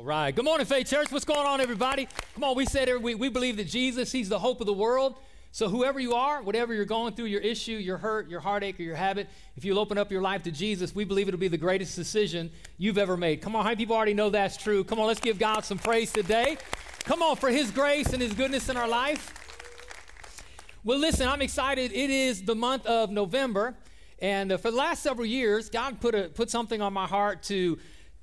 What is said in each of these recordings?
All right. Good morning, Faith Church. What's going on, everybody? Come on, we said every week we believe that Jesus, He's the hope of the world. So, whoever you are, whatever you're going through, your issue, your hurt, your heartache, or your habit, if you'll open up your life to Jesus, we believe it'll be the greatest decision you've ever made. Come on, how many people already know that's true? Come on, let's give God some praise today. Come on, for His grace and His goodness in our life. Well, listen, I'm excited. It is the month of November. And uh, for the last several years, God put, a, put something on my heart to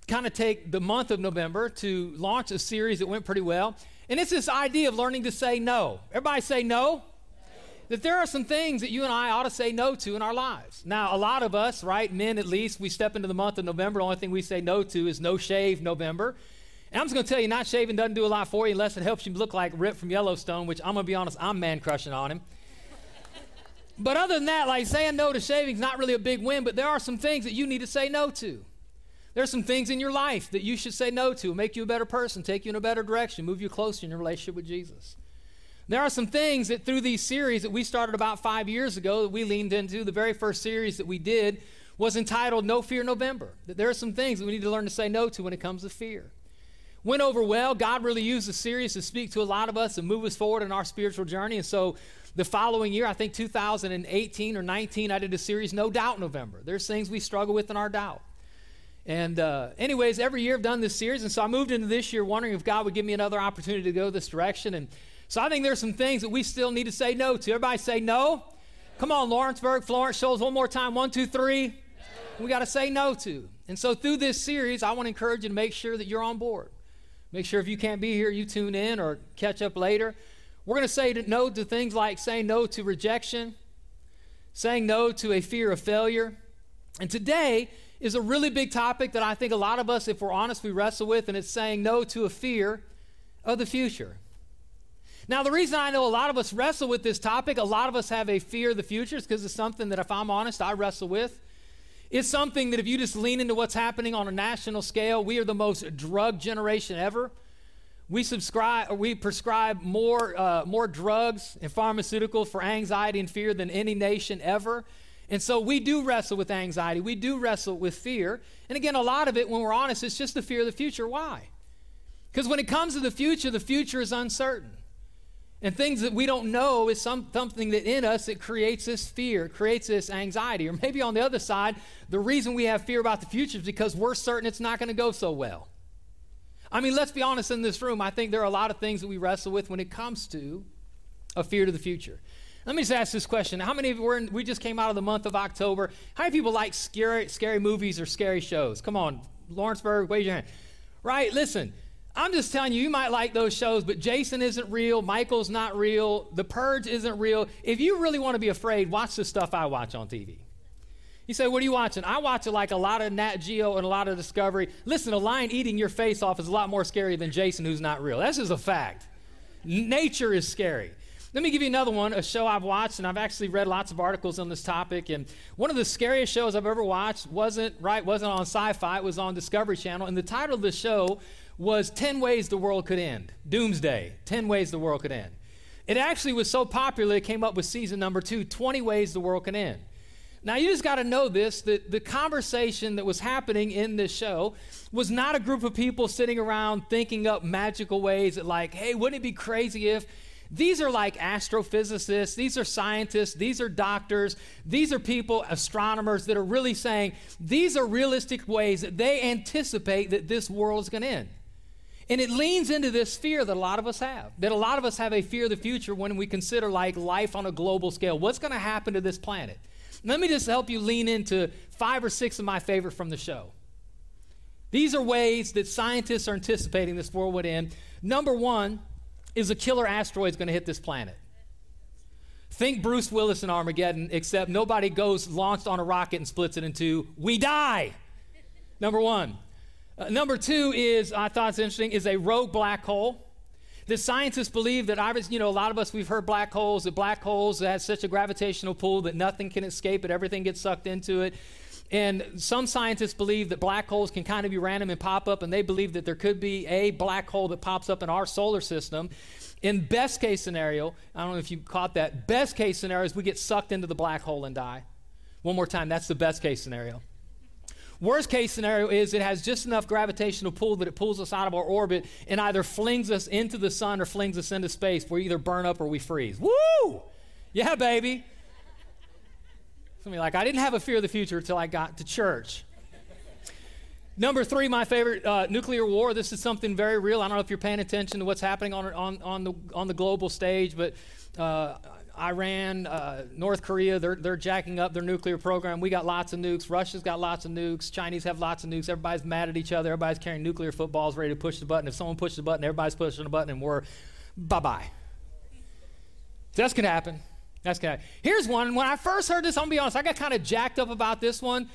kind of take the month of November to launch a series that went pretty well. And it's this idea of learning to say no. Everybody say no. That there are some things that you and I ought to say no to in our lives. Now, a lot of us, right, men at least, we step into the month of November, the only thing we say no to is no shave November. And I'm just going to tell you, not shaving doesn't do a lot for you unless it helps you look like Rip from Yellowstone, which I'm going to be honest, I'm man crushing on him. but other than that, like saying no to shaving is not really a big win, but there are some things that you need to say no to. There's some things in your life that you should say no to, make you a better person, take you in a better direction, move you closer in your relationship with Jesus. There are some things that through these series that we started about five years ago that we leaned into. The very first series that we did was entitled No Fear November. That there are some things that we need to learn to say no to when it comes to fear. Went over well. God really used the series to speak to a lot of us and move us forward in our spiritual journey. And so the following year, I think 2018 or 19, I did a series, No Doubt November. There's things we struggle with in our doubt. And, uh, anyways, every year I've done this series, and so I moved into this year wondering if God would give me another opportunity to go this direction. And so I think there's some things that we still need to say no to. Everybody say no. Come on, Lawrenceburg, Florence, Shoals, one more time. One, two, three. We got to say no to. And so through this series, I want to encourage you to make sure that you're on board. Make sure if you can't be here, you tune in or catch up later. We're going to say no to things like saying no to rejection, saying no to a fear of failure. And today, is a really big topic that I think a lot of us, if we're honest, we wrestle with, and it's saying no to a fear of the future. Now, the reason I know a lot of us wrestle with this topic, a lot of us have a fear of the future, is because it's something that, if I'm honest, I wrestle with. It's something that if you just lean into what's happening on a national scale, we are the most drug generation ever. We subscribe, we prescribe more, uh, more drugs and pharmaceuticals for anxiety and fear than any nation ever. And so we do wrestle with anxiety. We do wrestle with fear. And again, a lot of it, when we're honest, it's just the fear of the future. Why? Because when it comes to the future, the future is uncertain. And things that we don't know is some, something that in us it creates this fear, creates this anxiety. Or maybe on the other side, the reason we have fear about the future is because we're certain it's not going to go so well. I mean, let's be honest in this room. I think there are a lot of things that we wrestle with when it comes to a fear to the future. Let me just ask this question. How many of you, were in, we just came out of the month of October. How many people like scary, scary movies or scary shows? Come on, Lawrenceburg, wave your hand. Right, listen, I'm just telling you, you might like those shows, but Jason isn't real, Michael's not real, The Purge isn't real. If you really want to be afraid, watch the stuff I watch on TV. You say, what are you watching? I watch it like a lot of Nat Geo and a lot of Discovery. Listen, a lion eating your face off is a lot more scary than Jason who's not real. That's just a fact. Nature is scary. Let me give you another one, a show I've watched, and I've actually read lots of articles on this topic. And one of the scariest shows I've ever watched wasn't right, wasn't on sci-fi, it was on Discovery Channel. And the title of the show was 10 Ways the World Could End. Doomsday. 10 Ways the World Could End. It actually was so popular, it came up with season number two 20 Ways the World Could End. Now, you just got to know this that the conversation that was happening in this show was not a group of people sitting around thinking up magical ways that, like, hey, wouldn't it be crazy if these are like astrophysicists, these are scientists, these are doctors, these are people, astronomers that are really saying these are realistic ways that they anticipate that this world is going to end. And it leans into this fear that a lot of us have. That a lot of us have a fear of the future when we consider like life on a global scale. What's going to happen to this planet? Let me just help you lean into five or six of my favorite from the show. These are ways that scientists are anticipating this world would end. Number one, is a killer asteroid going to hit this planet. Think Bruce Willis in Armageddon, except nobody goes launched on a rocket and splits it in two. We die. Number one. Uh, number two is, I thought it's interesting, is a rogue black hole. The scientists believe that, obviously, you know, a lot of us, we've heard black holes, that black holes have such a gravitational pull that nothing can escape it, everything gets sucked into it. And some scientists believe that black holes can kind of be random and pop up, and they believe that there could be a black hole that pops up in our solar system. In best case scenario, I don't know if you caught that, best case scenario is we get sucked into the black hole and die. One more time, that's the best case scenario. Worst case scenario is it has just enough gravitational pull that it pulls us out of our orbit and either flings us into the sun or flings us into space. We either burn up or we freeze. Woo! Yeah, baby. Somebody like, I didn't have a fear of the future until I got to church. Number three, my favorite, uh, nuclear war. This is something very real. I don't know if you're paying attention to what's happening on, on, on, the, on the global stage, but uh, Iran, uh, North Korea, they're, they're jacking up their nuclear program. We got lots of nukes. Russia's got lots of nukes. Chinese have lots of nukes. Everybody's mad at each other. Everybody's carrying nuclear footballs ready to push the button. If someone pushes the button, everybody's pushing the button, and we're bye bye. That's going to happen. That's happen. Here's one. When I first heard this, I'm to be honest, I got kind of jacked up about this one.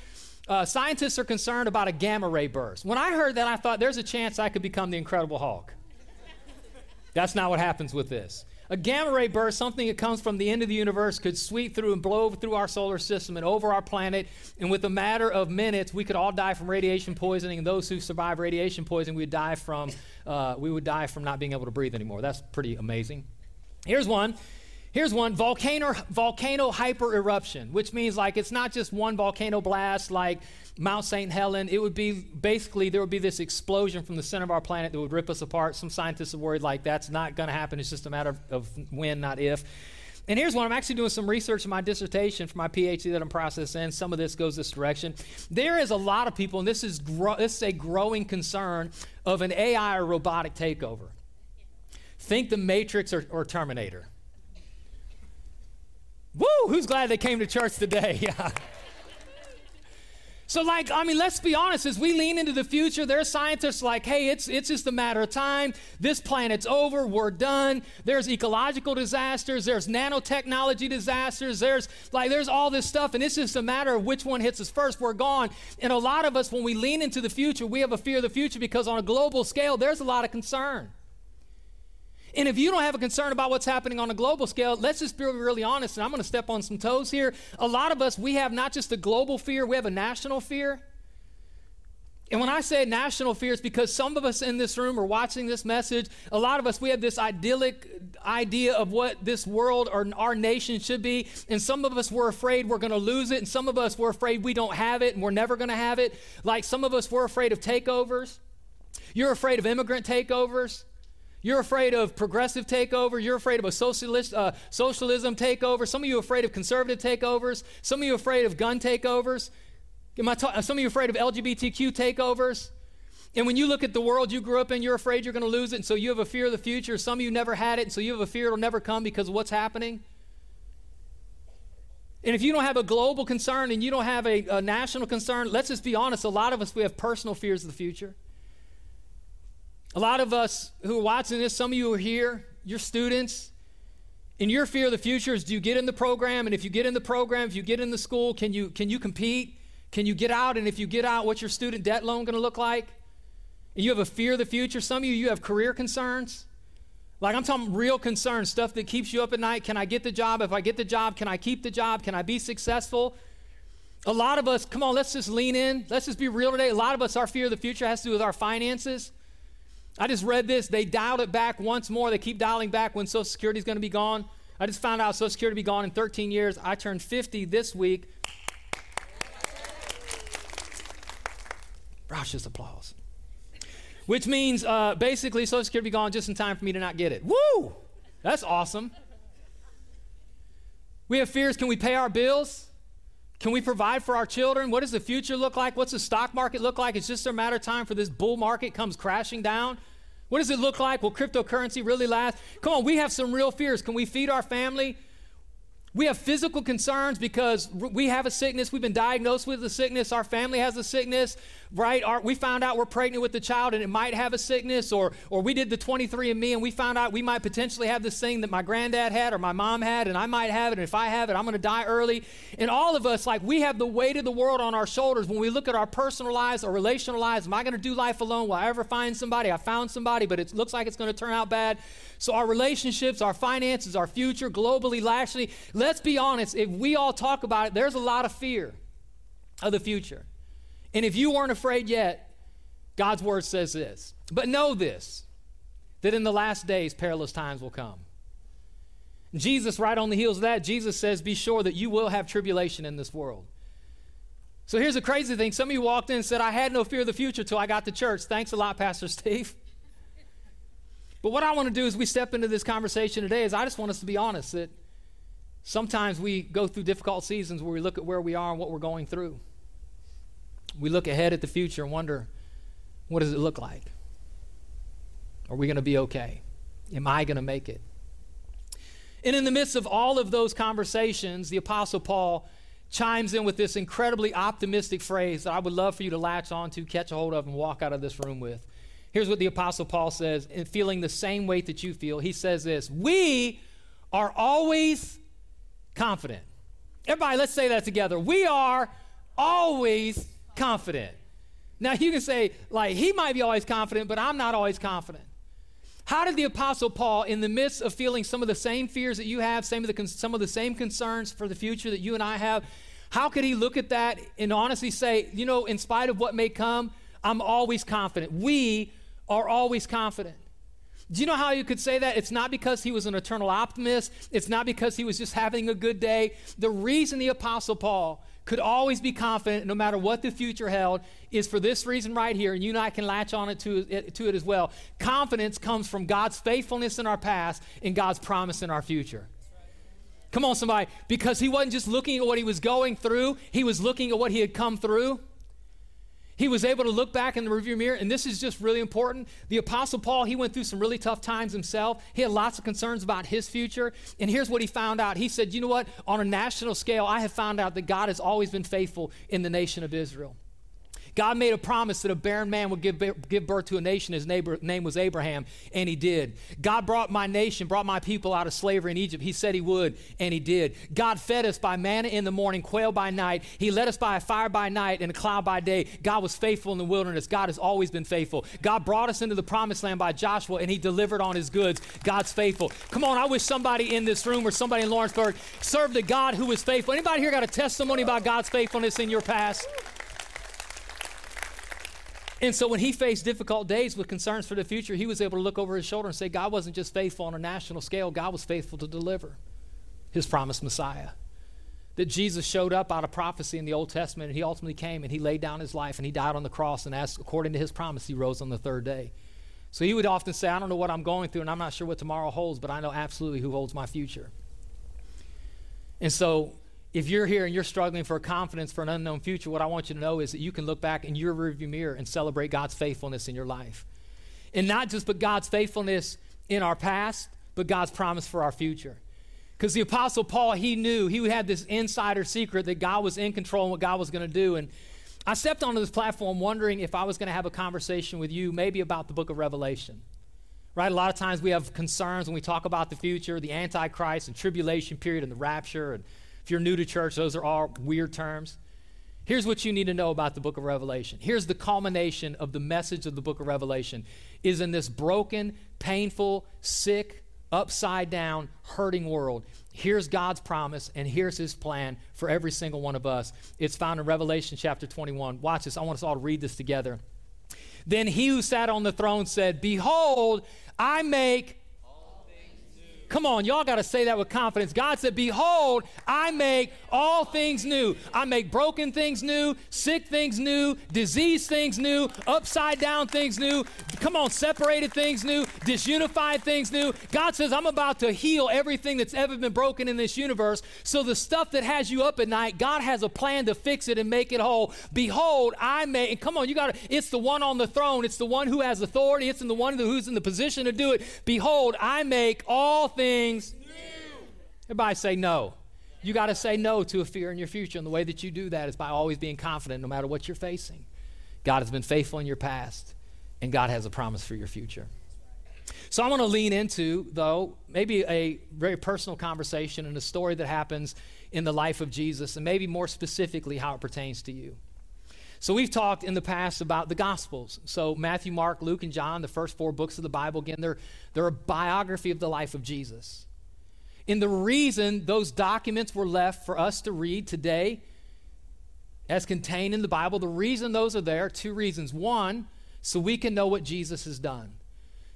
Uh, scientists are concerned about a gamma ray burst. When I heard that, I thought there's a chance I could become the Incredible Hulk. That's not what happens with this. A gamma ray burst, something that comes from the end of the universe, could sweep through and blow through our solar system and over our planet. And with a matter of minutes, we could all die from radiation poisoning. And those who survive radiation poisoning, we would die from, uh, we would die from not being able to breathe anymore. That's pretty amazing. Here's one. Here's one volcano, volcano hyper eruption, which means like it's not just one volcano blast like Mount St. Helen. It would be basically there would be this explosion from the center of our planet that would rip us apart. Some scientists are worried like that's not going to happen. It's just a matter of, of when, not if. And here's one. I'm actually doing some research in my dissertation for my PhD that I'm processing. Some of this goes this direction. There is a lot of people, and this is, gro- this is a growing concern of an AI or robotic takeover. Think the Matrix or, or Terminator. Woo! Who's glad they came to church today? So, like, I mean, let's be honest, as we lean into the future, there's scientists like, hey, it's, it's just a matter of time. This planet's over. We're done. There's ecological disasters. There's nanotechnology disasters. There's like, there's all this stuff. And it's just a matter of which one hits us first. We're gone. And a lot of us, when we lean into the future, we have a fear of the future because on a global scale, there's a lot of concern. And if you don't have a concern about what's happening on a global scale, let's just be really honest, and I'm going to step on some toes here. A lot of us, we have not just a global fear, we have a national fear. And when I say national fear, it's because some of us in this room are watching this message. A lot of us, we have this idyllic idea of what this world or our nation should be. And some of us, we're afraid we're going to lose it. And some of us, we're afraid we don't have it and we're never going to have it. Like some of us, we're afraid of takeovers. You're afraid of immigrant takeovers. You're afraid of progressive takeover. You're afraid of a socialist, uh, socialism takeover. Some of you are afraid of conservative takeovers. Some of you are afraid of gun takeovers. Ta- some of you are afraid of LGBTQ takeovers. And when you look at the world you grew up in, you're afraid you're going to lose it, and so you have a fear of the future. Some of you never had it, and so you have a fear it'll never come because of what's happening. And if you don't have a global concern and you don't have a, a national concern, let's just be honest, a lot of us, we have personal fears of the future. A lot of us who are watching this, some of you are here, you're students, and your fear of the future is do you get in the program? And if you get in the program, if you get in the school, can you, can you compete? Can you get out? And if you get out, what's your student debt loan going to look like? And you have a fear of the future. Some of you, you have career concerns. Like I'm talking real concerns, stuff that keeps you up at night. Can I get the job? If I get the job, can I keep the job? Can I be successful? A lot of us, come on, let's just lean in. Let's just be real today. A lot of us, our fear of the future has to do with our finances. I just read this. They dialed it back once more. They keep dialing back when Social Security is going to be gone. I just found out Social Security be gone in 13 years. I turned 50 this week. Raucous applause. Which means uh, basically Social Security be gone just in time for me to not get it. Woo! That's awesome. We have fears. Can we pay our bills? Can we provide for our children? What does the future look like? What's the stock market look like? It's just a matter of time for this bull market comes crashing down. What does it look like? Will cryptocurrency really last? Come on, we have some real fears. Can we feed our family? We have physical concerns because we have a sickness. We've been diagnosed with a sickness. Our family has a sickness, right? Our, we found out we're pregnant with the child and it might have a sickness, or, or we did the 23andMe and we found out we might potentially have this thing that my granddad had or my mom had, and I might have it. And if I have it, I'm going to die early. And all of us, like, we have the weight of the world on our shoulders when we look at our personal lives or relational lives. Am I going to do life alone? Will I ever find somebody? I found somebody, but it looks like it's going to turn out bad. So, our relationships, our finances, our future, globally, nationally, let's be honest, if we all talk about it, there's a lot of fear of the future. And if you weren't afraid yet, God's word says this. But know this that in the last days, perilous times will come. Jesus, right on the heels of that, Jesus says, Be sure that you will have tribulation in this world. So here's the crazy thing. Some of you walked in and said, I had no fear of the future till I got to church. Thanks a lot, Pastor Steve. But what I want to do as we step into this conversation today is I just want us to be honest that sometimes we go through difficult seasons where we look at where we are and what we're going through. We look ahead at the future and wonder, what does it look like? Are we going to be okay? Am I going to make it? And in the midst of all of those conversations, the Apostle Paul chimes in with this incredibly optimistic phrase that I would love for you to latch on to, catch a hold of, and walk out of this room with. Here's what the Apostle Paul says, and feeling the same weight that you feel. He says this We are always confident. Everybody, let's say that together. We are always confident. Now, you can say, like, he might be always confident, but I'm not always confident. How did the Apostle Paul, in the midst of feeling some of the same fears that you have, some of the, some of the same concerns for the future that you and I have, how could he look at that and honestly say, you know, in spite of what may come, I'm always confident? We are always confident. Do you know how you could say that? It's not because he was an eternal optimist. It's not because he was just having a good day. The reason the Apostle Paul could always be confident no matter what the future held is for this reason right here, and you and I can latch on it to, it to it as well. Confidence comes from God's faithfulness in our past and God's promise in our future. Come on, somebody, because he wasn't just looking at what he was going through, he was looking at what he had come through. He was able to look back in the rearview mirror, and this is just really important. The Apostle Paul, he went through some really tough times himself. He had lots of concerns about his future. And here's what he found out. He said, You know what? On a national scale, I have found out that God has always been faithful in the nation of Israel. God made a promise that a barren man would give, give birth to a nation. His neighbor, name was Abraham, and he did. God brought my nation, brought my people out of slavery in Egypt. He said he would, and he did. God fed us by manna in the morning, quail by night. He led us by a fire by night and a cloud by day. God was faithful in the wilderness. God has always been faithful. God brought us into the promised land by Joshua, and he delivered on his goods. God's faithful. Come on, I wish somebody in this room or somebody in Lawrenceburg served a God who was faithful. Anybody here got a testimony about God's faithfulness in your past? And so when he faced difficult days with concerns for the future, he was able to look over his shoulder and say, God wasn't just faithful on a national scale, God was faithful to deliver his promised Messiah. That Jesus showed up out of prophecy in the Old Testament, and he ultimately came and he laid down his life and he died on the cross, and as according to his promise, he rose on the third day. So he would often say, I don't know what I'm going through, and I'm not sure what tomorrow holds, but I know absolutely who holds my future. And so if you're here and you're struggling for confidence for an unknown future, what I want you to know is that you can look back in your rearview mirror and celebrate God's faithfulness in your life. And not just but God's faithfulness in our past, but God's promise for our future. Because the Apostle Paul, he knew, he had this insider secret that God was in control and what God was going to do. And I stepped onto this platform wondering if I was going to have a conversation with you, maybe about the book of Revelation. Right? A lot of times we have concerns when we talk about the future, the Antichrist and tribulation period and the rapture and if you're new to church, those are all weird terms. Here's what you need to know about the book of Revelation. Here's the culmination of the message of the book of Revelation is in this broken, painful, sick, upside down, hurting world. Here's God's promise and here's his plan for every single one of us. It's found in Revelation chapter 21. Watch this. I want us all to read this together. Then he who sat on the throne said, Behold, I make Come on, y'all got to say that with confidence. God said, Behold, I make all things new. I make broken things new, sick things new, diseased things new, upside down things new. Come on, separated things new, disunified things new. God says, I'm about to heal everything that's ever been broken in this universe. So the stuff that has you up at night, God has a plan to fix it and make it whole. Behold, I make, and come on, you got to, it's the one on the throne, it's the one who has authority, it's the one who's in the position to do it. Behold, I make all things things new. Everybody say no. You got to say no to a fear in your future. And the way that you do that is by always being confident no matter what you're facing. God has been faithful in your past, and God has a promise for your future. So I want to lean into, though, maybe a very personal conversation and a story that happens in the life of Jesus, and maybe more specifically how it pertains to you. So we've talked in the past about the Gospels. So Matthew, Mark, Luke, and John, the first four books of the Bible, again, they're, they're a biography of the life of Jesus. And the reason those documents were left for us to read today, as contained in the Bible, the reason those are there, two reasons. One, so we can know what Jesus has done.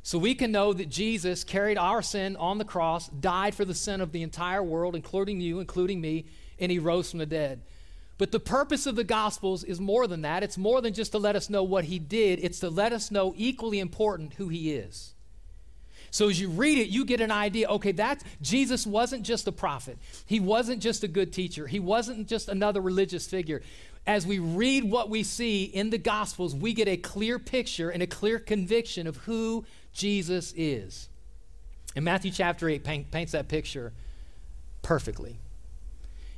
So we can know that Jesus carried our sin on the cross, died for the sin of the entire world, including you, including me, and he rose from the dead. But the purpose of the Gospels is more than that. It's more than just to let us know what he did, it's to let us know, equally important, who he is. So as you read it, you get an idea okay, that Jesus wasn't just a prophet, he wasn't just a good teacher, he wasn't just another religious figure. As we read what we see in the Gospels, we get a clear picture and a clear conviction of who Jesus is. And Matthew chapter 8 paint, paints that picture perfectly.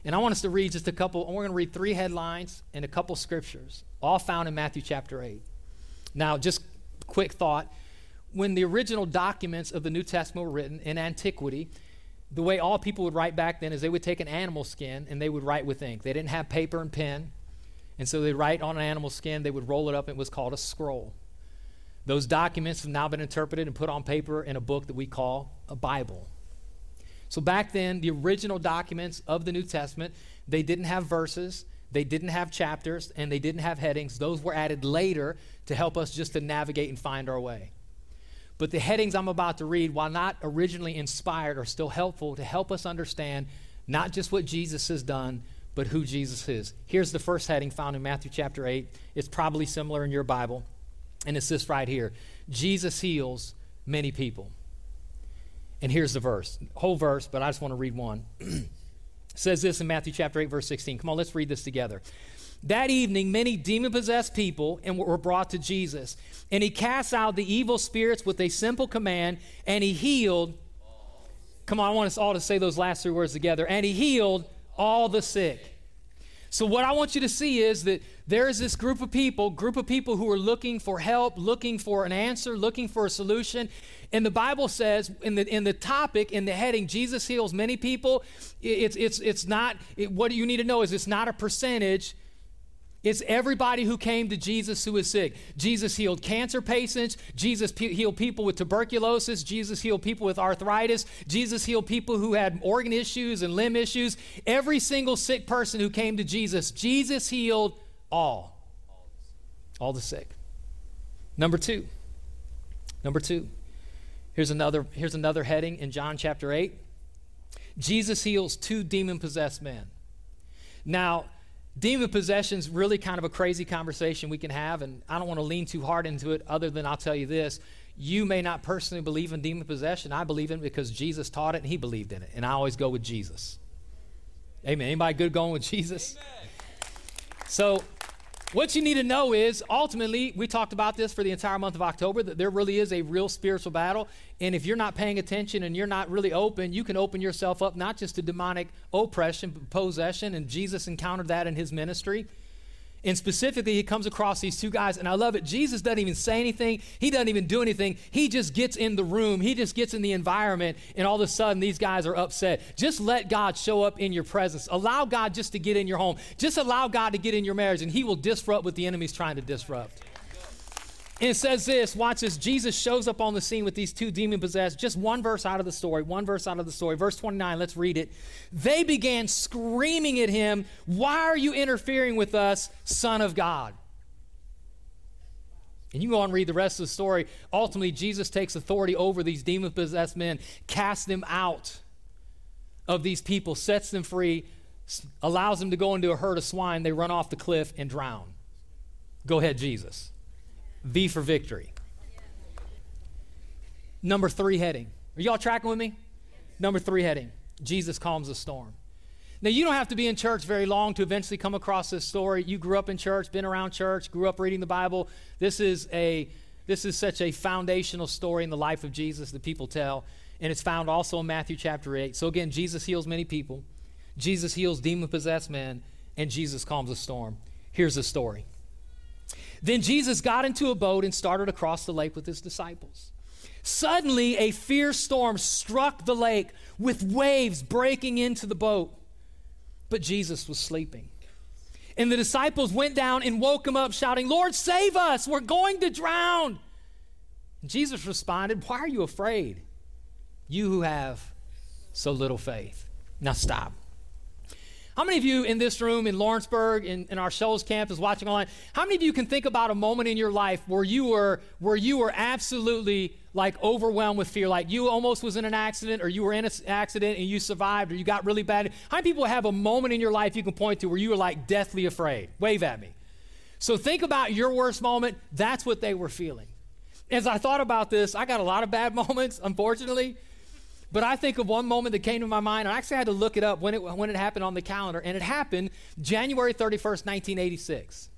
And I want us to read just a couple, and we're going to read three headlines and a couple scriptures, all found in Matthew chapter 8. Now, just quick thought when the original documents of the New Testament were written in antiquity, the way all people would write back then is they would take an animal skin and they would write with ink. They didn't have paper and pen. And so they'd write on an animal skin, they would roll it up, and it was called a scroll. Those documents have now been interpreted and put on paper in a book that we call a Bible. So back then, the original documents of the New Testament, they didn't have verses, they didn't have chapters, and they didn't have headings. Those were added later to help us just to navigate and find our way. But the headings I'm about to read, while not originally inspired, are still helpful to help us understand not just what Jesus has done, but who Jesus is. Here's the first heading found in Matthew chapter 8. It's probably similar in your Bible. And it's this right here Jesus heals many people. And here's the verse, whole verse, but I just want to read one. says this in Matthew chapter 8, verse 16. Come on, let's read this together. That evening, many demon possessed people and were brought to Jesus. And he cast out the evil spirits with a simple command, and he healed. Come on, I want us all to say those last three words together. And he healed all the sick. So, what I want you to see is that there is this group of people, group of people who are looking for help, looking for an answer, looking for a solution. And the Bible says in the, in the topic, in the heading, Jesus heals many people. It's, it's, it's not, it, what you need to know is it's not a percentage, it's everybody who came to Jesus who was sick. Jesus healed cancer patients. Jesus pe- healed people with tuberculosis. Jesus healed people with arthritis. Jesus healed people who had organ issues and limb issues. Every single sick person who came to Jesus, Jesus healed all. All the sick. Number two. Number two. Here's another, here's another heading in John chapter 8. Jesus heals two demon possessed men. Now, demon possession is really kind of a crazy conversation we can have, and I don't want to lean too hard into it, other than I'll tell you this. You may not personally believe in demon possession. I believe in it because Jesus taught it and he believed in it. And I always go with Jesus. Amen. Anybody good going with Jesus? Amen. So what you need to know is ultimately, we talked about this for the entire month of October, that there really is a real spiritual battle. And if you're not paying attention and you're not really open, you can open yourself up not just to demonic oppression, but possession. And Jesus encountered that in his ministry. And specifically, he comes across these two guys, and I love it. Jesus doesn't even say anything, he doesn't even do anything. He just gets in the room, he just gets in the environment, and all of a sudden, these guys are upset. Just let God show up in your presence. Allow God just to get in your home. Just allow God to get in your marriage, and he will disrupt what the enemy's trying to disrupt. And it says this watch this. Jesus shows up on the scene with these two demon possessed. Just one verse out of the story, one verse out of the story. Verse 29, let's read it. They began screaming at him, Why are you interfering with us, Son of God? And you go on and read the rest of the story. Ultimately, Jesus takes authority over these demon possessed men, casts them out of these people, sets them free, allows them to go into a herd of swine. They run off the cliff and drown. Go ahead, Jesus. V for victory. Number three heading. Are y'all tracking with me? Number three heading Jesus calms the storm. Now, you don't have to be in church very long to eventually come across this story. You grew up in church, been around church, grew up reading the Bible. This is, a, this is such a foundational story in the life of Jesus that people tell. And it's found also in Matthew chapter 8. So, again, Jesus heals many people, Jesus heals demon possessed men, and Jesus calms the storm. Here's the story. Then Jesus got into a boat and started across the lake with his disciples. Suddenly, a fierce storm struck the lake with waves breaking into the boat. But Jesus was sleeping. And the disciples went down and woke him up, shouting, Lord, save us! We're going to drown! Jesus responded, Why are you afraid? You who have so little faith. Now stop. How many of you in this room in Lawrenceburg, in, in our Shoals campus, watching online, how many of you can think about a moment in your life where you were where you were absolutely like overwhelmed with fear, like you almost was in an accident, or you were in an accident and you survived, or you got really bad? How many people have a moment in your life you can point to where you were like deathly afraid? Wave at me. So think about your worst moment. That's what they were feeling. As I thought about this, I got a lot of bad moments, unfortunately. But I think of one moment that came to my mind. I actually had to look it up when it, when it happened on the calendar, and it happened January 31st, 1986.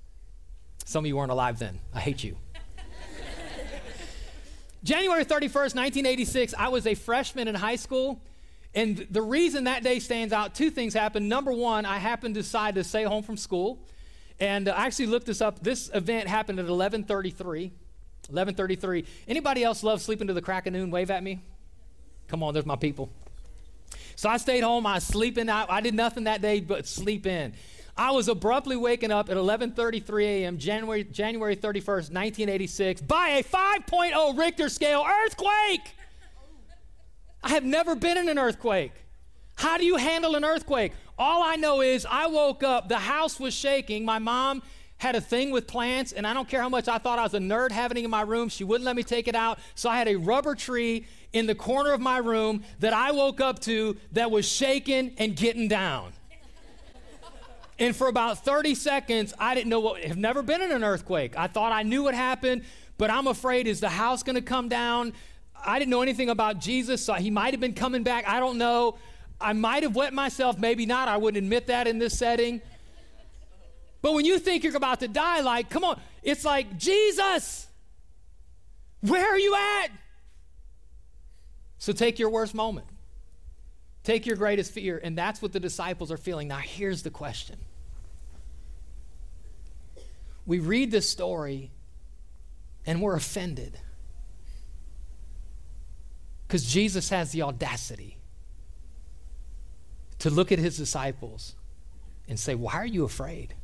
Some of you weren't alive then. I hate you. January 31st, 1986, I was a freshman in high school. And the reason that day stands out, two things happened. Number one, I happened to decide to stay home from school. And uh, I actually looked this up. This event happened at 1133. 1133. Anybody else love sleeping to the crack of noon? Wave at me. Come on, there's my people. So I stayed home. I was sleeping. I, I did nothing that day but sleep in. I was abruptly waking up at 11:33 a.m. January January 31st, 1986, by a 5.0 Richter scale earthquake. I have never been in an earthquake. How do you handle an earthquake? All I know is I woke up, the house was shaking. My mom had a thing with plants, and I don't care how much I thought I was a nerd having it in my room. She wouldn't let me take it out. So I had a rubber tree in the corner of my room that I woke up to that was shaking and getting down. and for about 30 seconds, I didn't know what, have never been in an earthquake. I thought I knew what happened, but I'm afraid, is the house to come down? I didn't know anything about Jesus, so he might have been coming back. I don't know. I might have wet myself, maybe not. I wouldn't admit that in this setting. But when you think you're about to die, like, come on, it's like, Jesus, where are you at? So take your worst moment, take your greatest fear, and that's what the disciples are feeling. Now, here's the question we read this story and we're offended because Jesus has the audacity to look at his disciples and say, Why are you afraid?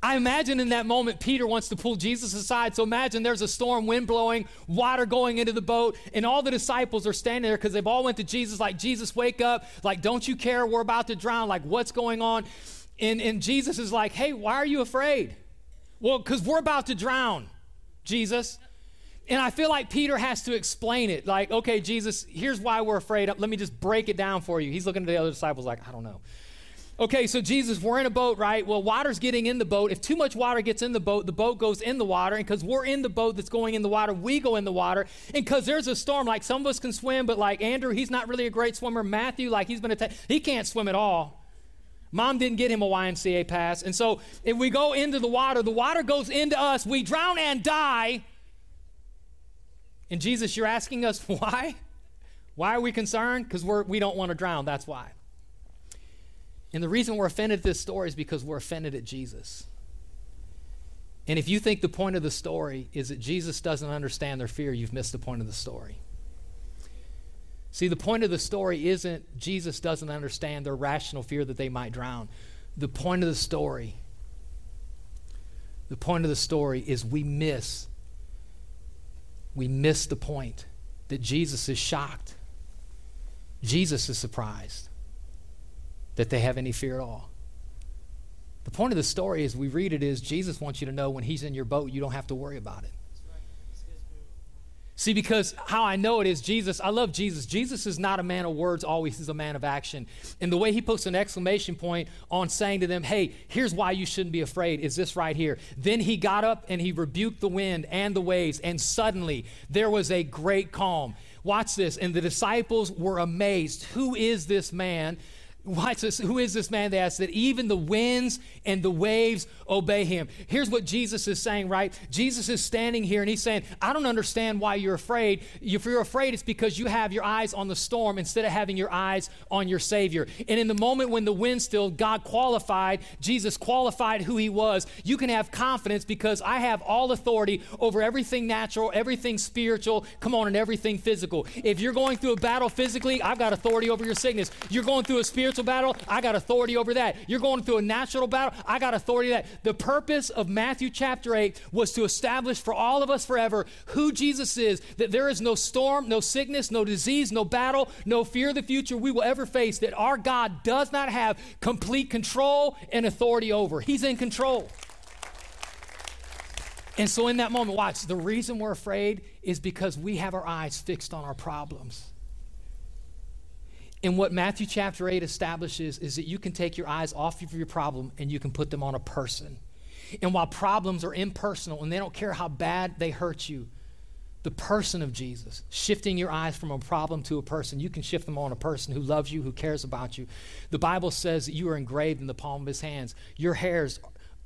I imagine in that moment, Peter wants to pull Jesus aside. So imagine there's a storm, wind blowing, water going into the boat, and all the disciples are standing there because they've all went to Jesus, like, Jesus, wake up. Like, don't you care? We're about to drown. Like, what's going on? And, and Jesus is like, hey, why are you afraid? Well, because we're about to drown, Jesus. And I feel like Peter has to explain it. Like, okay, Jesus, here's why we're afraid. Let me just break it down for you. He's looking at the other disciples like, I don't know. Okay, so Jesus, we're in a boat, right? Well, water's getting in the boat. If too much water gets in the boat, the boat goes in the water. And because we're in the boat that's going in the water, we go in the water. And because there's a storm, like some of us can swim, but like Andrew, he's not really a great swimmer. Matthew, like he's been attacked, he can't swim at all. Mom didn't get him a YMCA pass. And so if we go into the water, the water goes into us, we drown and die. And Jesus, you're asking us why? Why are we concerned? Because we don't want to drown. That's why. And the reason we're offended at this story is because we're offended at Jesus. And if you think the point of the story is that Jesus doesn't understand their fear, you've missed the point of the story. See, the point of the story isn't Jesus doesn't understand their rational fear that they might drown. The point of the story, the point of the story is we miss, we miss the point that Jesus is shocked. Jesus is surprised that they have any fear at all. The point of the story, as we read it, is Jesus wants you to know when He's in your boat, you don't have to worry about it. See, because how I know it is Jesus, I love Jesus. Jesus is not a man of words, always is a man of action. And the way he puts an exclamation point on saying to them, hey, here's why you shouldn't be afraid, is this right here. Then he got up and he rebuked the wind and the waves, and suddenly there was a great calm. Watch this. And the disciples were amazed. Who is this man This. Who is this man? They asked that even the winds and the waves obey him. Here's what Jesus is saying, right? Jesus is standing here and he's saying, I don't understand why you're afraid. If you're afraid, it's because you have your eyes on the storm instead of having your eyes on your Savior. And in the moment when the wind stilled, God qualified, Jesus qualified who he was. You can have confidence because I have all authority over everything natural, everything spiritual, come on, and everything physical. If you're going through a battle physically, I've got authority over your sickness. You're going through a spiritual battle, I got authority over that. You're going through a natural battle, I got authority that. The purpose of Matthew chapter 8 was to establish for all of us forever who Jesus is, that there is no storm, no sickness, no disease, no battle, no fear of the future we will ever face that our God does not have complete control and authority over. He's in control. And so, in that moment, watch, the reason we're afraid is because we have our eyes fixed on our problems. And what Matthew chapter 8 establishes is that you can take your eyes off of your problem and you can put them on a person. And while problems are impersonal and they don't care how bad they hurt you, the person of Jesus, shifting your eyes from a problem to a person, you can shift them on a person who loves you, who cares about you. The Bible says that you are engraved in the palm of his hands. Your hairs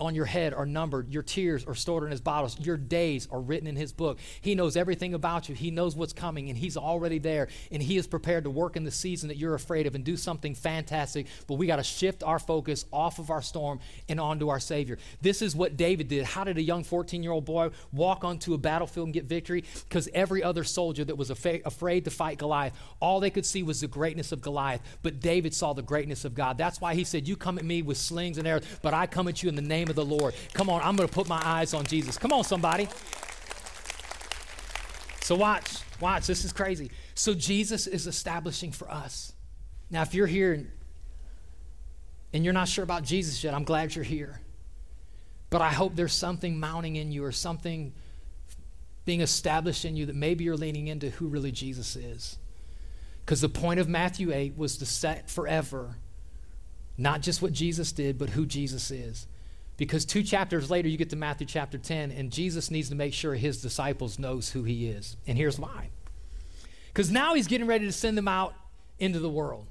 on your head are numbered. Your tears are stored in his bottles. Your days are written in his book. He knows everything about you. He knows what's coming, and he's already there. And he is prepared to work in the season that you're afraid of and do something fantastic. But we got to shift our focus off of our storm and onto our Savior. This is what David did. How did a young 14 year old boy walk onto a battlefield and get victory? Because every other soldier that was afraid to fight Goliath, all they could see was the greatness of Goliath. But David saw the greatness of God. That's why he said, You come at me with slings and arrows, but I come at you in the name of the Lord. Come on, I'm going to put my eyes on Jesus. Come on, somebody. So, watch, watch, this is crazy. So, Jesus is establishing for us. Now, if you're here and you're not sure about Jesus yet, I'm glad you're here. But I hope there's something mounting in you or something being established in you that maybe you're leaning into who really Jesus is. Because the point of Matthew 8 was to set forever not just what Jesus did, but who Jesus is. Because two chapters later, you get to Matthew chapter 10, and Jesus needs to make sure his disciples knows who he is. And here's why. Because now he's getting ready to send them out into the world.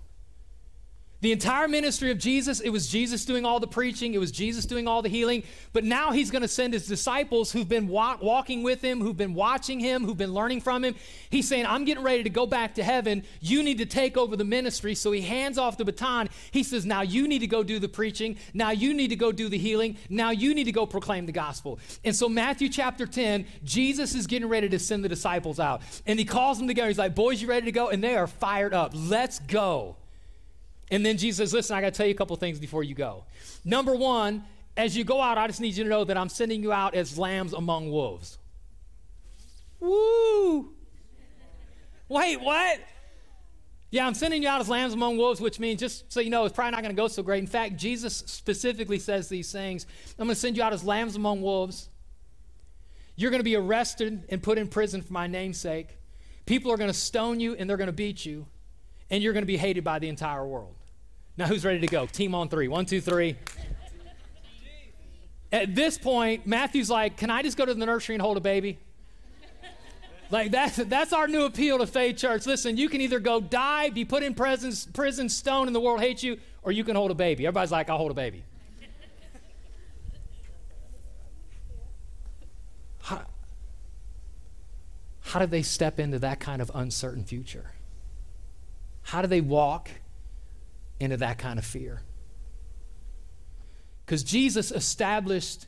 The entire ministry of Jesus, it was Jesus doing all the preaching, it was Jesus doing all the healing, but now he's going to send his disciples who've been walk, walking with him, who've been watching him, who've been learning from him. He's saying, I'm getting ready to go back to heaven. You need to take over the ministry. So he hands off the baton. He says, Now you need to go do the preaching. Now you need to go do the healing. Now you need to go proclaim the gospel. And so, Matthew chapter 10, Jesus is getting ready to send the disciples out. And he calls them together. He's like, Boys, you ready to go? And they are fired up. Let's go. And then Jesus says, Listen, I got to tell you a couple things before you go. Number one, as you go out, I just need you to know that I'm sending you out as lambs among wolves. Woo! Wait, what? Yeah, I'm sending you out as lambs among wolves, which means, just so you know, it's probably not going to go so great. In fact, Jesus specifically says these things I'm going to send you out as lambs among wolves. You're going to be arrested and put in prison for my name's sake. People are going to stone you and they're going to beat you, and you're going to be hated by the entire world. Now, who's ready to go? Team on three. One, two, three. At this point, Matthew's like, Can I just go to the nursery and hold a baby? Like that's that's our new appeal to Faith Church. Listen, you can either go die, be put in prison, prison, stone, and the world hates you, or you can hold a baby. Everybody's like, I'll hold a baby. How, how do they step into that kind of uncertain future? How do they walk into that kind of fear. Because Jesus established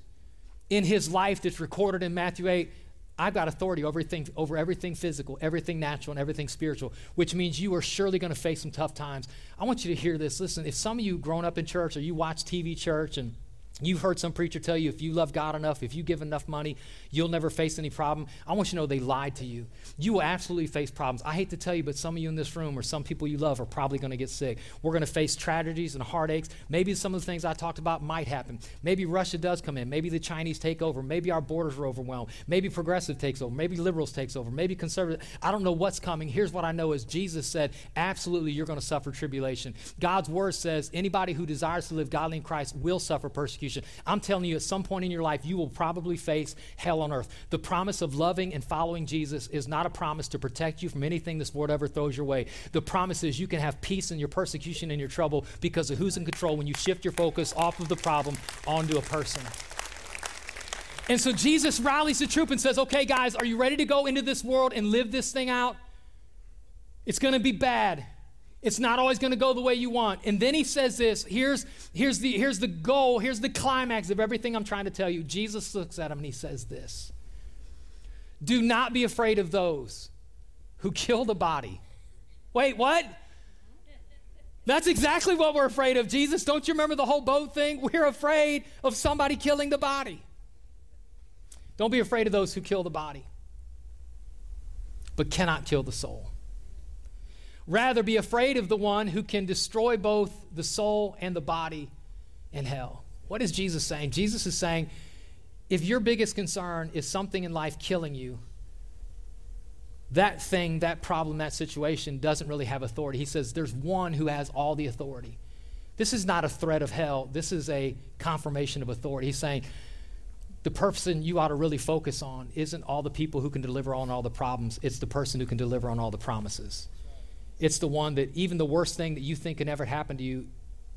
in his life that's recorded in Matthew 8, I've got authority over everything, over everything physical, everything natural, and everything spiritual, which means you are surely going to face some tough times. I want you to hear this. Listen, if some of you grown up in church or you watch TV church and You've heard some preacher tell you if you love God enough, if you give enough money, you'll never face any problem. I want you to know they lied to you. You will absolutely face problems. I hate to tell you, but some of you in this room or some people you love are probably going to get sick. We're going to face tragedies and heartaches. Maybe some of the things I talked about might happen. Maybe Russia does come in. Maybe the Chinese take over. Maybe our borders are overwhelmed. Maybe progressive takes over. Maybe liberals takes over. Maybe conservative. I don't know what's coming. Here's what I know is Jesus said, absolutely you're going to suffer tribulation. God's word says anybody who desires to live godly in Christ will suffer persecution persecution. I'm telling you, at some point in your life, you will probably face hell on earth. The promise of loving and following Jesus is not a promise to protect you from anything this world ever throws your way. The promise is you can have peace in your persecution and your trouble because of who's in control when you shift your focus off of the problem onto a person. And so Jesus rallies the troop and says, Okay, guys, are you ready to go into this world and live this thing out? It's going to be bad. It's not always going to go the way you want. And then he says this here's, here's, the, here's the goal, here's the climax of everything I'm trying to tell you. Jesus looks at him and he says this Do not be afraid of those who kill the body. Wait, what? That's exactly what we're afraid of, Jesus. Don't you remember the whole boat thing? We're afraid of somebody killing the body. Don't be afraid of those who kill the body, but cannot kill the soul. Rather, be afraid of the one who can destroy both the soul and the body in hell. What is Jesus saying? Jesus is saying, if your biggest concern is something in life killing you, that thing, that problem, that situation doesn't really have authority. He says there's one who has all the authority. This is not a threat of hell, this is a confirmation of authority. He's saying the person you ought to really focus on isn't all the people who can deliver on all the problems, it's the person who can deliver on all the promises. It's the one that even the worst thing that you think can ever happen to you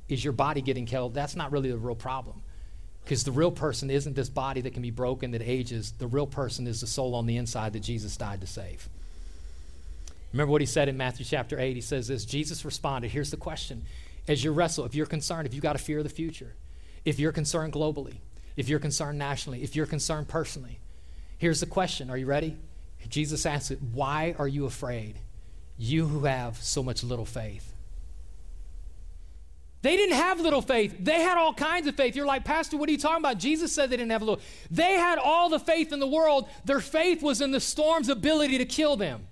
is your body getting killed. That's not really the real problem. Because the real person isn't this body that can be broken, that ages. The real person is the soul on the inside that Jesus died to save. Remember what he said in Matthew chapter 8? He says this Jesus responded, Here's the question. As you wrestle, if you're concerned, if you got a fear of the future, if you're concerned globally, if you're concerned nationally, if you're concerned personally, here's the question. Are you ready? Jesus asked it, Why are you afraid? You who have so much little faith. They didn't have little faith. They had all kinds of faith. You're like, Pastor, what are you talking about? Jesus said they didn't have little. They had all the faith in the world. Their faith was in the storm's ability to kill them.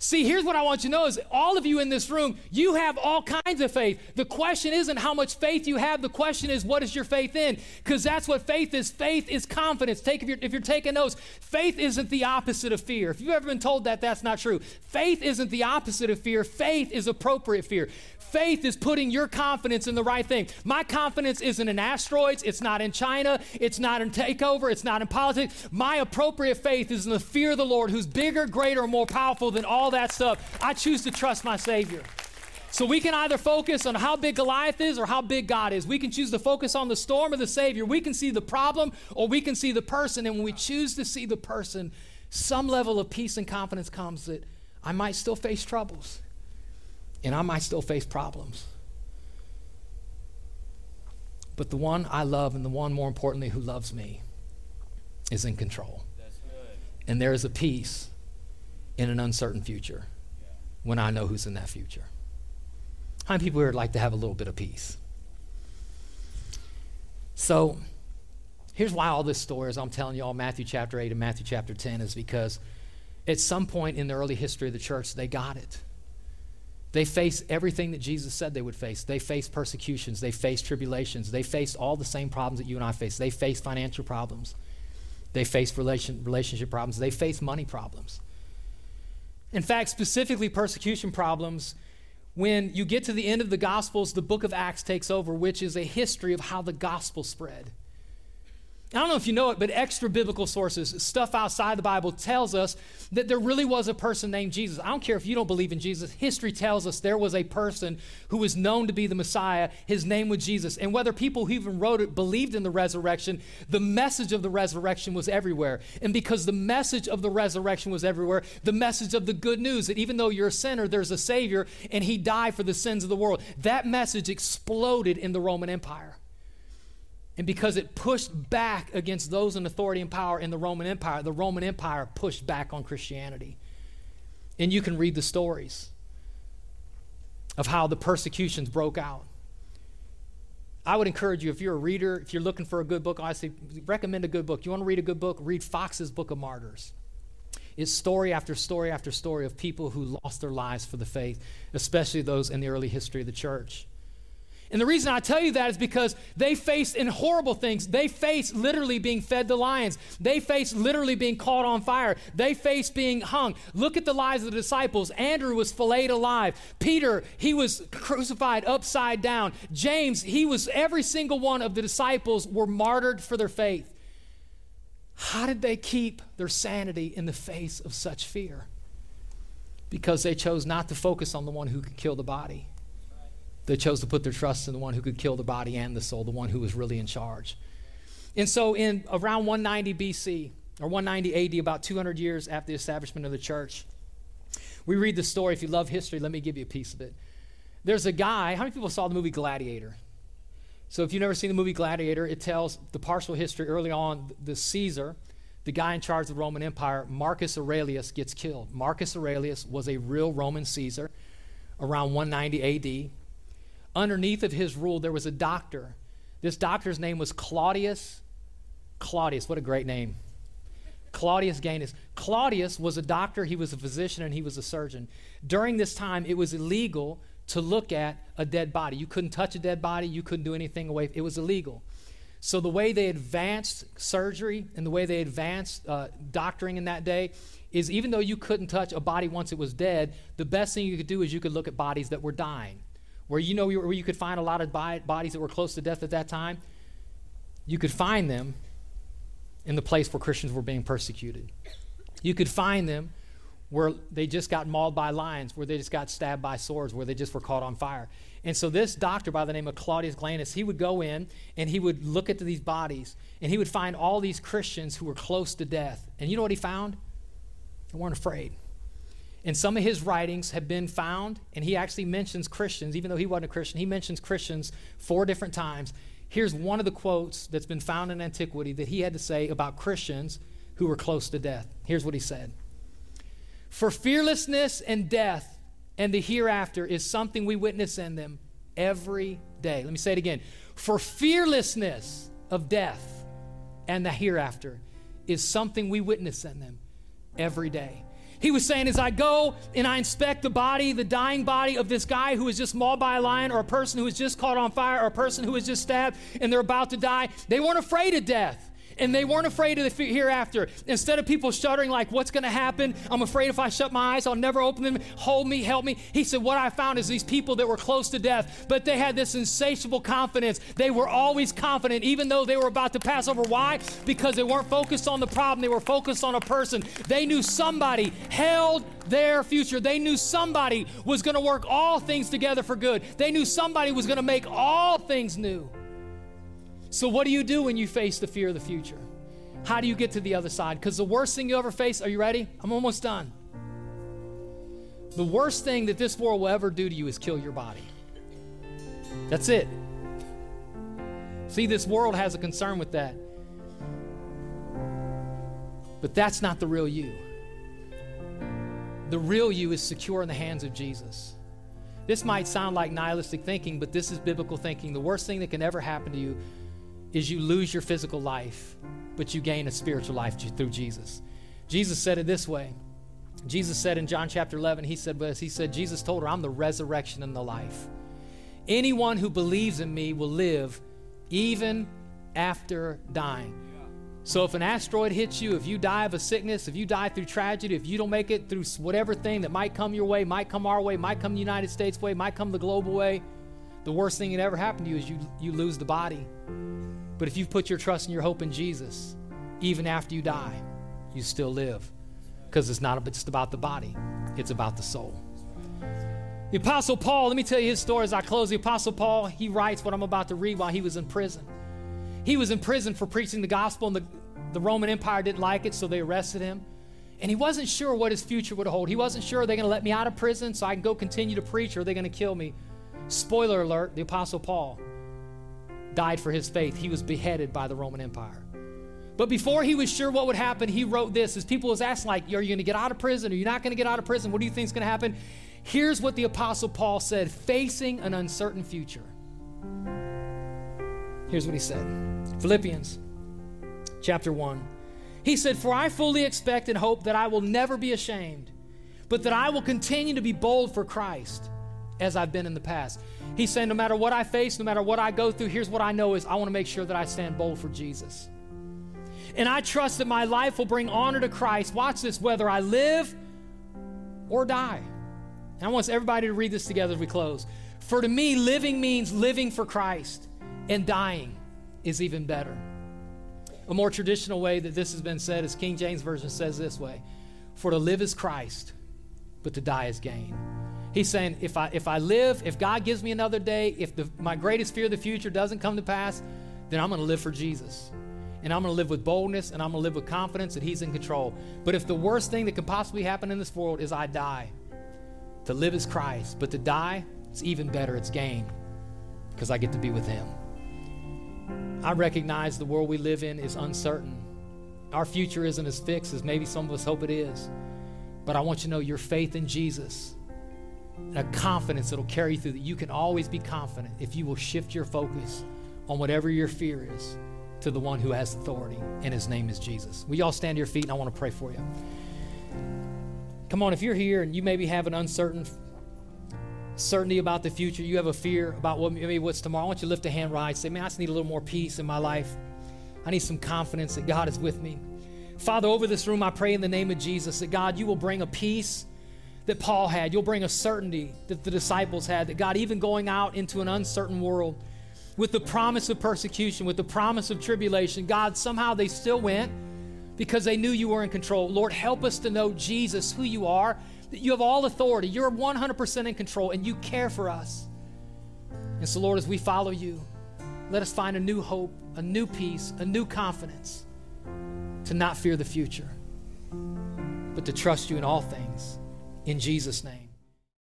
See, here's what I want you to know is all of you in this room, you have all kinds of faith. The question isn't how much faith you have. The question is what is your faith in? Because that's what faith is. Faith is confidence. Take if you're, if you're taking notes, faith isn't the opposite of fear. If you've ever been told that, that's not true. Faith isn't the opposite of fear. Faith is appropriate fear. Faith is putting your confidence in the right thing. My confidence isn't in asteroids. It's not in China. It's not in takeover. It's not in politics. My appropriate faith is in the fear of the Lord, who's bigger, greater, more powerful than all that stuff. I choose to trust my Savior. So we can either focus on how big Goliath is or how big God is. We can choose to focus on the storm or the Savior. We can see the problem or we can see the person. And when we choose to see the person, some level of peace and confidence comes that I might still face troubles and I might still face problems. But the one I love, and the one more importantly who loves me, is in control. And there is a peace in an uncertain future when I know who's in that future. How many people here would like to have a little bit of peace? So, here's why all this story is I'm telling you all Matthew chapter 8 and Matthew chapter 10 is because at some point in the early history of the church, they got it. They faced everything that Jesus said they would face. They faced persecutions. They faced tribulations. They faced all the same problems that you and I face. They faced financial problems. They faced relation, relationship problems. They faced money problems. In fact, specifically persecution problems, when you get to the end of the Gospels, the book of Acts takes over, which is a history of how the gospel spread. I don't know if you know it, but extra biblical sources, stuff outside the Bible, tells us that there really was a person named Jesus. I don't care if you don't believe in Jesus. History tells us there was a person who was known to be the Messiah. His name was Jesus. And whether people who even wrote it believed in the resurrection, the message of the resurrection was everywhere. And because the message of the resurrection was everywhere, the message of the good news that even though you're a sinner, there's a Savior and He died for the sins of the world, that message exploded in the Roman Empire. And because it pushed back against those in authority and power in the Roman Empire, the Roman Empire pushed back on Christianity. And you can read the stories of how the persecutions broke out. I would encourage you, if you're a reader, if you're looking for a good book, I say recommend a good book. You want to read a good book? Read Foxe's Book of Martyrs. It's story after story after story of people who lost their lives for the faith, especially those in the early history of the church. And the reason I tell you that is because they faced in horrible things. They faced literally being fed to lions. They faced literally being caught on fire. They faced being hung. Look at the lives of the disciples. Andrew was filleted alive. Peter, he was crucified upside down. James, he was every single one of the disciples were martyred for their faith. How did they keep their sanity in the face of such fear? Because they chose not to focus on the one who could kill the body they chose to put their trust in the one who could kill the body and the soul, the one who was really in charge. And so, in around 190 BC, or 190 AD, about 200 years after the establishment of the church, we read the story. If you love history, let me give you a piece of it. There's a guy, how many people saw the movie Gladiator? So, if you've never seen the movie Gladiator, it tells the partial history early on. The Caesar, the guy in charge of the Roman Empire, Marcus Aurelius, gets killed. Marcus Aurelius was a real Roman Caesar around 190 AD. Underneath of his rule, there was a doctor. This doctor's name was Claudius. Claudius, what a great name. Claudius Gaius. Claudius was a doctor, he was a physician, and he was a surgeon. During this time, it was illegal to look at a dead body. You couldn't touch a dead body, you couldn't do anything away. It was illegal. So, the way they advanced surgery and the way they advanced uh, doctoring in that day is even though you couldn't touch a body once it was dead, the best thing you could do is you could look at bodies that were dying. Where you know where you could find a lot of bodies that were close to death at that time, you could find them in the place where Christians were being persecuted. You could find them where they just got mauled by lions, where they just got stabbed by swords, where they just were caught on fire. And so this doctor by the name of Claudius Galenus, he would go in and he would look at these bodies and he would find all these Christians who were close to death. And you know what he found? They weren't afraid. And some of his writings have been found, and he actually mentions Christians, even though he wasn't a Christian, he mentions Christians four different times. Here's one of the quotes that's been found in antiquity that he had to say about Christians who were close to death. Here's what he said For fearlessness and death and the hereafter is something we witness in them every day. Let me say it again. For fearlessness of death and the hereafter is something we witness in them every day. He was saying, as I go and I inspect the body, the dying body of this guy who was just mauled by a lion, or a person who was just caught on fire, or a person who was just stabbed and they're about to die, they weren't afraid of death and they weren't afraid of the hereafter. Instead of people shuddering, like, what's going to happen? I'm afraid if I shut my eyes, I'll never open them. Hold me, help me. He said, What I found is these people that were close to death, but they had this insatiable confidence. They were always confident, even though they were about to pass over. Why? Because they weren't focused on the problem, they were focused on a person. They knew somebody held their future. They knew somebody was going to work all things together for good. They knew somebody was going to make all things new. So, what do you do when you face the fear of the future? How do you get to the other side? Because the worst thing you ever face, are you ready? I'm almost done. The worst thing that this world will ever do to you is kill your body. That's it. See, this world has a concern with that. But that's not the real you. The real you is secure in the hands of Jesus. This might sound like nihilistic thinking, but this is biblical thinking. The worst thing that can ever happen to you is you lose your physical life, but you gain a spiritual life through Jesus. Jesus said it this way. Jesus said in John chapter 11, he said this, he said, Jesus told her, I'm the resurrection and the life. Anyone who believes in me will live even after dying. So if an asteroid hits you, if you die of a sickness, if you die through tragedy, if you don't make it through whatever thing that might come your way, might come our way, might come the United States way, might come the global way, the worst thing that ever happened to you is you, you lose the body. But if you've put your trust and your hope in Jesus, even after you die, you still live. Because it's not just about the body, it's about the soul. The Apostle Paul, let me tell you his story as I close. The Apostle Paul, he writes what I'm about to read while he was in prison. He was in prison for preaching the gospel, and the, the Roman Empire didn't like it, so they arrested him. And he wasn't sure what his future would hold. He wasn't sure, are they going to let me out of prison so I can go continue to preach, or are they going to kill me? Spoiler alert the Apostle Paul died for his faith. He was beheaded by the Roman Empire. But before he was sure what would happen, he wrote this. As people was asking, like, are you going to get out of prison? Are you not going to get out of prison? What do you think is going to happen? Here's what the Apostle Paul said facing an uncertain future. Here's what he said Philippians chapter 1. He said, For I fully expect and hope that I will never be ashamed, but that I will continue to be bold for Christ as I've been in the past. He's saying, no matter what I face, no matter what I go through, here's what I know is I want to make sure that I stand bold for Jesus. And I trust that my life will bring honor to Christ. Watch this, whether I live or die. And I want everybody to read this together as we close. For to me, living means living for Christ, and dying is even better. A more traditional way that this has been said is King James Version says this way For to live is Christ, but to die is gain. He's saying, if I, if I live, if God gives me another day, if the, my greatest fear of the future doesn't come to pass, then I'm going to live for Jesus. And I'm going to live with boldness and I'm going to live with confidence that He's in control. But if the worst thing that could possibly happen in this world is I die, to live is Christ, but to die, it's even better. It's gain because I get to be with Him. I recognize the world we live in is uncertain. Our future isn't as fixed as maybe some of us hope it is. But I want you to know your faith in Jesus a confidence that'll carry you through that you can always be confident if you will shift your focus on whatever your fear is to the one who has authority, and his name is Jesus. We all stand to your feet, and I want to pray for you. Come on, if you're here and you maybe have an uncertain certainty about the future, you have a fear about what maybe what's tomorrow. I want you to lift a hand right. Say, man, I just need a little more peace in my life. I need some confidence that God is with me. Father, over this room, I pray in the name of Jesus that God, you will bring a peace that Paul had. You'll bring a certainty that the disciples had. That God, even going out into an uncertain world with the promise of persecution, with the promise of tribulation, God, somehow they still went because they knew you were in control. Lord, help us to know Jesus, who you are, that you have all authority. You're 100% in control and you care for us. And so, Lord, as we follow you, let us find a new hope, a new peace, a new confidence to not fear the future, but to trust you in all things. In Jesus' name.